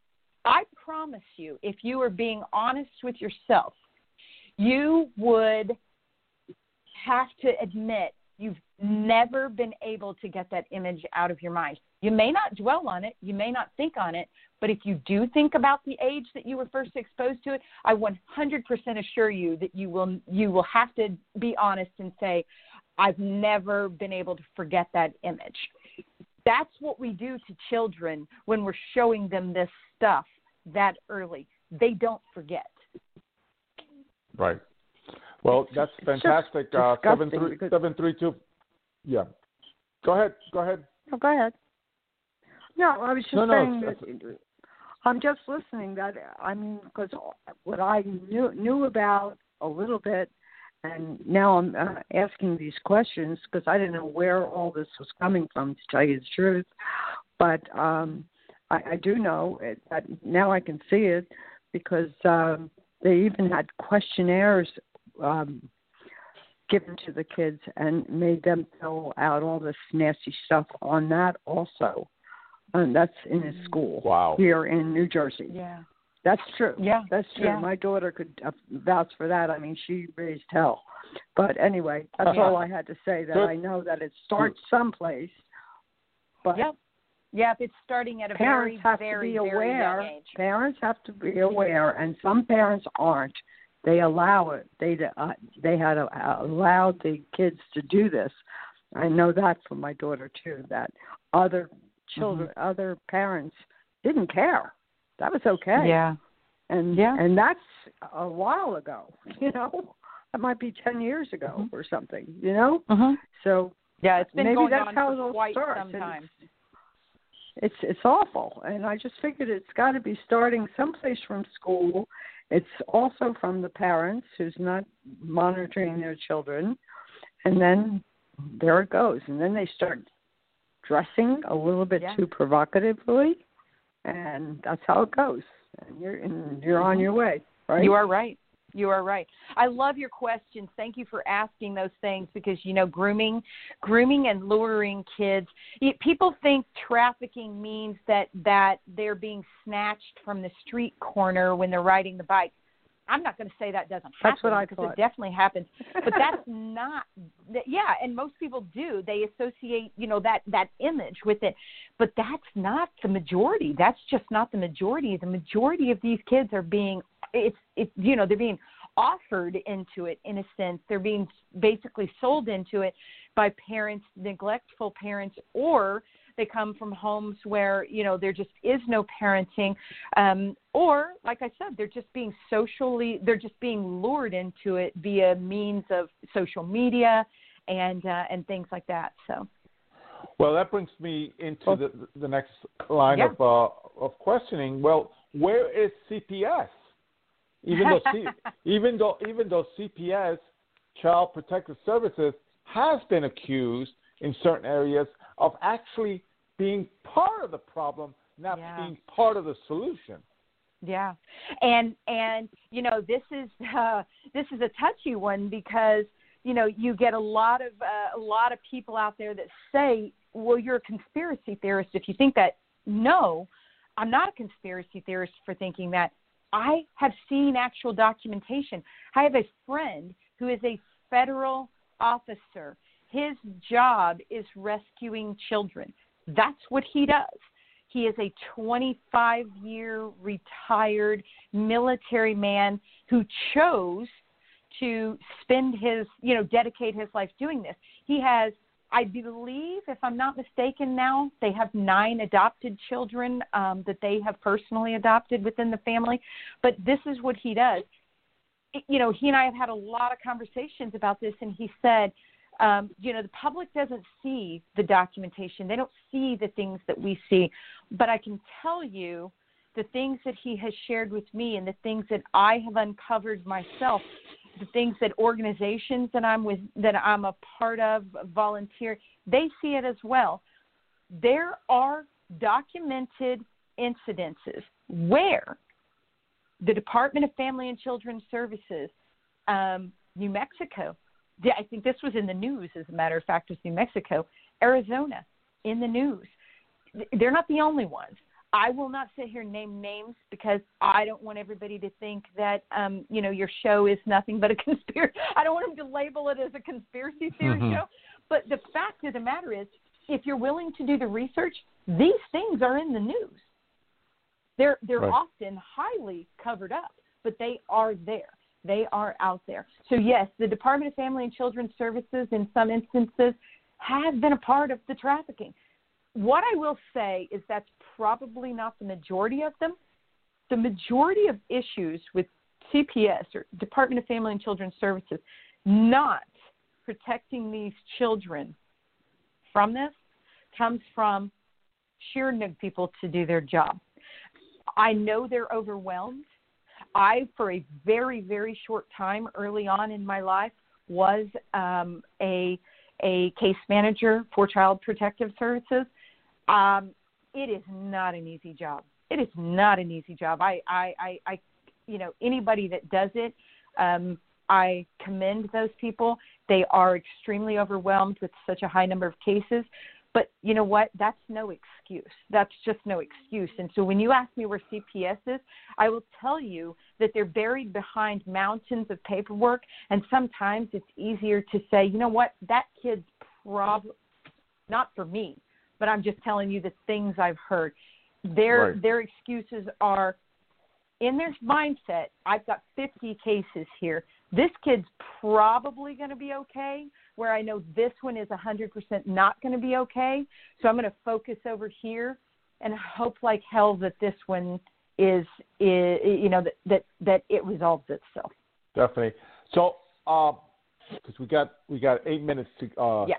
I promise you, if you were being honest with yourself, you would have to admit you've never been able to get that image out of your mind. You may not dwell on it, you may not think on it, but if you do think about the age that you were first exposed to it, I 100% assure you that you will you will have to be honest and say I've never been able to forget that image. That's what we do to children when we're showing them this stuff that early. They don't forget. Right. Well, that's fantastic. Uh, seven three because- seven three two. Yeah. Go ahead. Go ahead. Oh, go ahead. No, I was just No, no, saying it's- that I'm just listening. That I mean, because what I knew knew about a little bit, and now I'm uh, asking these questions because I didn't know where all this was coming from. To tell you the truth, but um, I, I do know it, that now I can see it because um, they even had questionnaires um, given to the kids and made them fill out all this nasty stuff on that also. And that's in a school Wow. here in New Jersey. Yeah. That's true. Yeah. That's true. Yeah. My daughter could uh, vouch for that. I mean, she raised hell. But anyway, that's Yeah. all I had to say. That I know that it starts someplace. But Yep. Yep, it's starting at a parents very, have very, to be very aware. young age. Parents have to be aware, and some parents aren't. They allow it. They uh, they had uh, allowed the kids to do this. I know that from my daughter too. That other children, Mm-hmm. other parents didn't care. That was okay. Yeah. and Yeah. and that's a while ago. *laughs* You know, that might be ten years ago Mhm. or something. You know, Mm-hmm. so Yeah, it's been maybe going that's on how for quite some time. It's it's awful, and I just figured it's got to be starting someplace from school. It's also from the parents who's not monitoring their children, and then there it goes. And then they start dressing a little bit Yeah. too provocatively, and that's how it goes. And you're and you're on mm-hmm. your way, right? You are right. You are right. I love your questions. Thank you for asking those things because you know grooming, grooming and luring kids. People think trafficking means that that they're being snatched from the street corner when they're riding the bike. I'm not going to say that doesn't happen That's what I because thought. it definitely happens, *laughs* but that's not. Yeah, and most people do. They associate you know that that image with it, but that's not the majority. That's just not the majority. The majority of these kids are being it's it's you know they're being offered into it in a sense they're being basically sold into it by parents neglectful parents or they come from homes where you know there just is no parenting um or like i said they're just being socially they're just being lured into it via means of social media and uh, and things like that so Well, that brings me into Well- the the next line Yeah. of uh, of questioning. Well, where is CPS? Even though C, *laughs* even though even though CPS, Child Protective Services, has been accused in certain areas of actually being part of the problem, not Yeah. being part of the solution. Yeah, and and you know this is uh, this is a touchy one because you know you get a lot of uh, a lot of people out there that say, well, you're a conspiracy theorist if you think that. No, I'm not a conspiracy theorist for thinking that. I have seen actual documentation. I have a friend who is a federal officer. His job is rescuing children. That's what he does. He is a 25 year retired military man who chose to spend his, you know, dedicate his life doing this. He has, I believe, if I'm not mistaken now, they have nine adopted children um, that they have personally adopted within the family. But this is what he does. You know, he and I have had a lot of conversations about this, and he said, um, you know, the public doesn't see the documentation. They don't see the things that we see. But I can tell you the things that he has shared with me and the things that I have uncovered myself, the things that organizations that I'm with, that I'm a part of, volunteer, they see it as well. There are documented incidences where the Department of Family and Children's Services, um, New Mexico, I think this was in the news, as a matter of fact, was New Mexico, Arizona, in the news. They're not the only ones. I will not sit here and name names because I don't want everybody to think that um, you know your show is nothing but a *laughs* conspiracy. I don't want them to label it as a conspiracy theory mm-hmm. show. But the fact of the matter is, if you're willing to do the research, these things are in the news. They're they're right. often highly covered up, but they are there. They are out there. So, yes, the Department of Family and Children's Services, in some instances, have been a part of the trafficking. What I will say is that's probably not the majority of them. The majority of issues with CPS or Department of Family and Children's Services not protecting these children from this comes from sheer people to do their job. I know they're overwhelmed. I, for a very, very short time early on in my life, was um, a a case manager for Child Protective Services. Um, it is not an easy job. It is not an easy job. I, I, I, I you know, anybody that does it, um, I commend those people. They are extremely overwhelmed with such a high number of cases. But you know what? That's no excuse. That's just no excuse. And so when you ask me where CPS is, I will tell you that they're buried behind mountains of paperwork. And sometimes it's easier to say, you know what? That kid's probably not for me, but I'm just telling you the things I've heard. Their right. their excuses are in their mindset. I've got 50 cases here. This kid's probably going to be okay where I know this one is 100% not going to be okay. So I'm going to focus over here and hope like hell that this one is, is you know, that, that, that it resolves itself. Definitely. So, because uh, we got we got eight minutes to uh, yeah.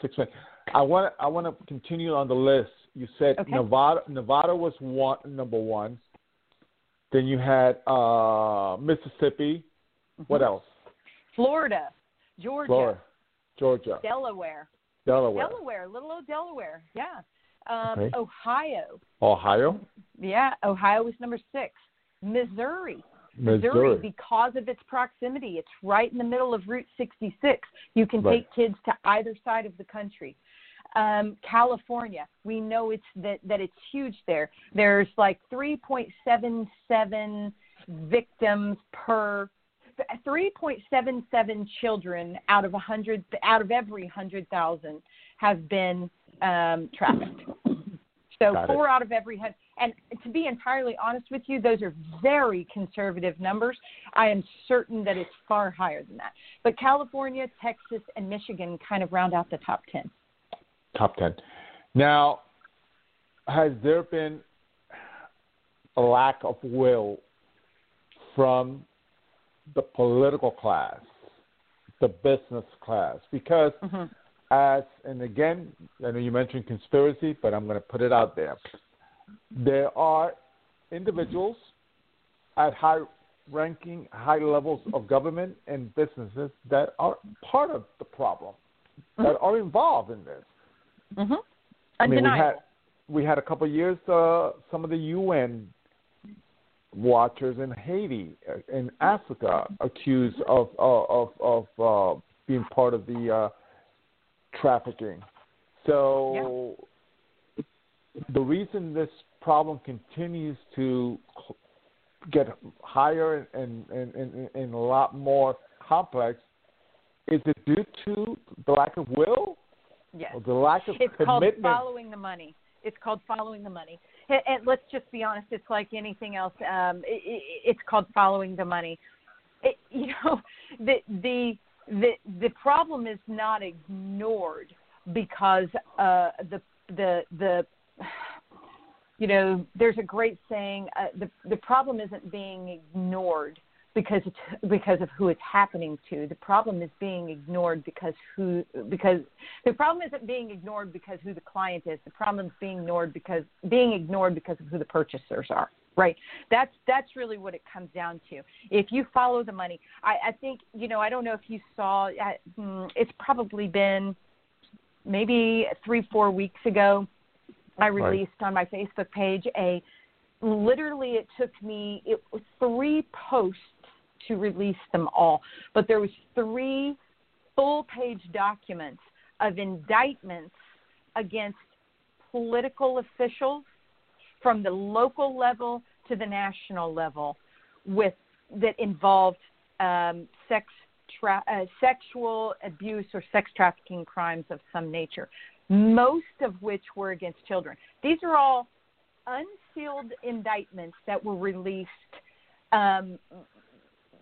six minutes. I want I want to continue on the list. You said okay. Nevada Nevada was one number one. Then you had uh, Mississippi. Mm-hmm. What else? Florida, Georgia, Florida. Georgia. Delaware. Delaware. Delaware, little old Delaware. Yeah. Um, okay. Ohio. Ohio. Yeah, Ohio was number six. Missouri. Missouri. Missouri, because of its proximity, it's right in the middle of Route 66. You can right. take kids to either side of the country. Um, California, we know it's that that it's huge there. There's like 3.77 victims per 3.77 children out of 100 out of every 100,000 have been um, trafficked. So Got four it. out of every hundred. And to be entirely honest with you, those are very conservative numbers. I am certain that it's far higher than that. But California, Texas, and Michigan kind of round out the top ten. Top ten. Now, has there been a lack of will from the political class, the business class, because mm-hmm. as and again, I know you mentioned conspiracy, but I'm going to put it out there. There are individuals at high ranking, high levels of government and businesses that are part of the problem, mm-hmm. that are involved in this. Mm-hmm. I mean, we had we had a couple of years. Uh, some of the UN watchers in Haiti, uh, in Africa, accused of of of uh, being part of the uh, trafficking. So yeah. the reason this problem continues to get higher and, and, and, and a lot more complex is it due to the lack of will? Yes. The lack of it's commitment? called following the money. It's called following the money. And, and let's just be honest. It's like anything else. Um, it, it, it's called following the money. It, you *laughs* know, the the the the problem is not ignored because uh, the the the *sighs* you know there's a great saying uh, the the problem isn't being ignored because it's because of who it's happening to. The problem is being ignored because who because the problem isn't being ignored because who the client is. The problem is being ignored because being ignored because of who the purchasers are. Right. That's that's really what it comes down to. If you follow the money, I, I think you know. I don't know if you saw. Uh, it's probably been maybe three four weeks ago. I released right. on my Facebook page a literally it took me it was three posts to release them all, but there was three full page documents of indictments against political officials from the local level to the national level with that involved um, sex tra- uh, sexual abuse or sex trafficking crimes of some nature, most of which were against children. These are all unsealed indictments that were released um,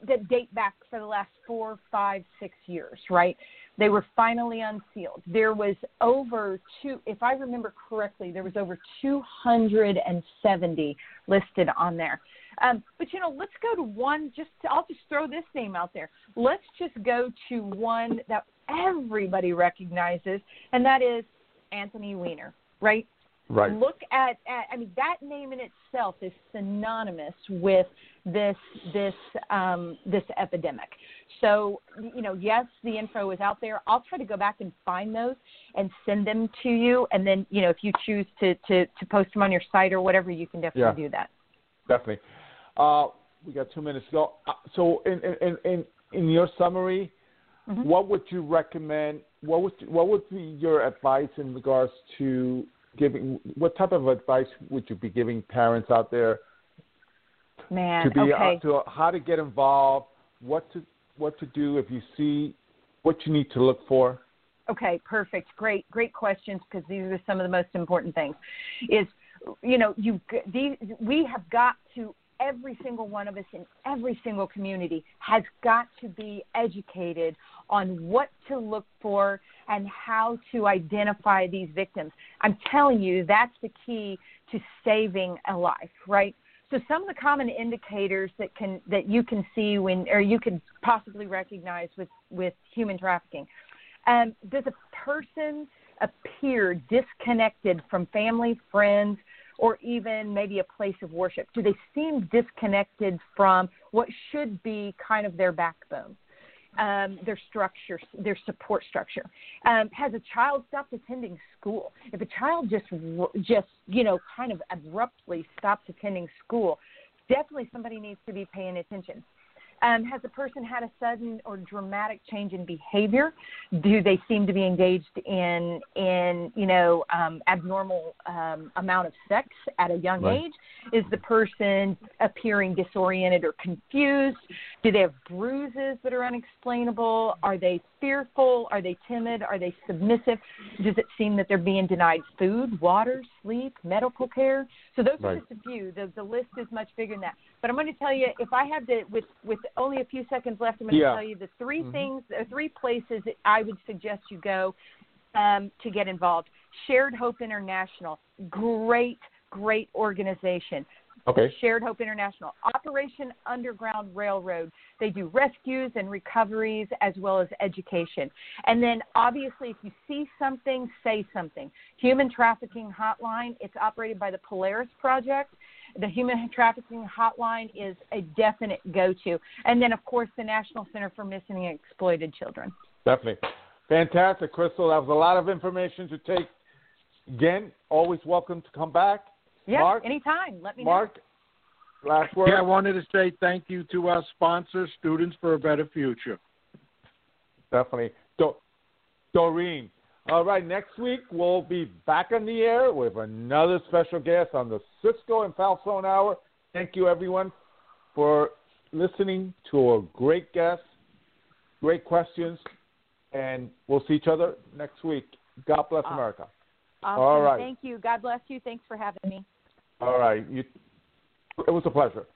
that date back for the last four, five, six years, right? They were finally unsealed. There was over two, if I remember correctly, there was over 270 listed on there. Um, but you know, let's go to one. Just I'll just throw this name out there. Let's just go to one that everybody recognizes, and that is Anthony Weiner, right? Right. Look at, at, I mean, that name in itself is synonymous with this this um, this epidemic. So, you know, yes, the info is out there. I'll try to go back and find those and send them to you. And then, you know, if you choose to to, to post them on your site or whatever, you can definitely yeah, do that. Definitely. Uh, we got two minutes to go. Uh, so, in in in in your summary, mm-hmm. what would you recommend? What would what would be your advice in regards to giving what type of advice would you be giving parents out there Man, to be okay. to how to get involved, what to what to do if you see what you need to look for? Okay, perfect. Great, great questions because these are some of the most important things. Is you know you these we have got to every single one of us in every single community has got to be educated on what to look for and how to identify these victims. I'm telling you, that's the key to saving a life, right? So some of the common indicators that can that you can see when or you can possibly recognize with with human trafficking. Um, does a person appear disconnected from family, friends, or even maybe a place of worship? Do they seem disconnected from what should be kind of their backbone? Um, their structure, their support structure. Um, has a child stopped attending school? If a child just, just you know, kind of abruptly stops attending school, definitely somebody needs to be paying attention. Um, has the person had a sudden or dramatic change in behavior? Do they seem to be engaged in in you know um, abnormal um, amount of sex at a young right. age? Is the person appearing disoriented or confused? Do they have bruises that are unexplainable? Are they fearful? Are they timid? Are they submissive? Does it seem that they're being denied food, water, sleep, medical care? So those right. are just a few. The, the list is much bigger than that. But I'm going to tell you, if I had to, with with only a few seconds left, I'm going yeah. to tell you the 3 mm-hmm. things, the three places that I would suggest you go um, to get involved. Shared Hope International, great, great organization. Okay. Shared Hope International. Operation Underground Railroad. They do rescues and recoveries as well as education. And then, obviously, if you see something, say something. Human Trafficking Hotline, it's operated by the Polaris Project. The Human Trafficking Hotline is a definite go to. And then, of course, the National Center for Missing and Exploited Children. Definitely. Fantastic, Crystal. That was a lot of information to take. Again, always welcome to come back. Yeah, Mark, anytime. Let me Mark, know. Last word. Yeah, I wanted to say thank you to our sponsor, Students for a Better Future. Definitely. Do- Doreen. All right, next week we'll be back on the air with another special guest on the Cisco and Falzon Hour. Thank you, everyone, for listening to a great guest, great questions, and we'll see each other next week. God bless America. Awesome. All right. Thank you. God bless you. Thanks for having me. All right. You, it was a pleasure.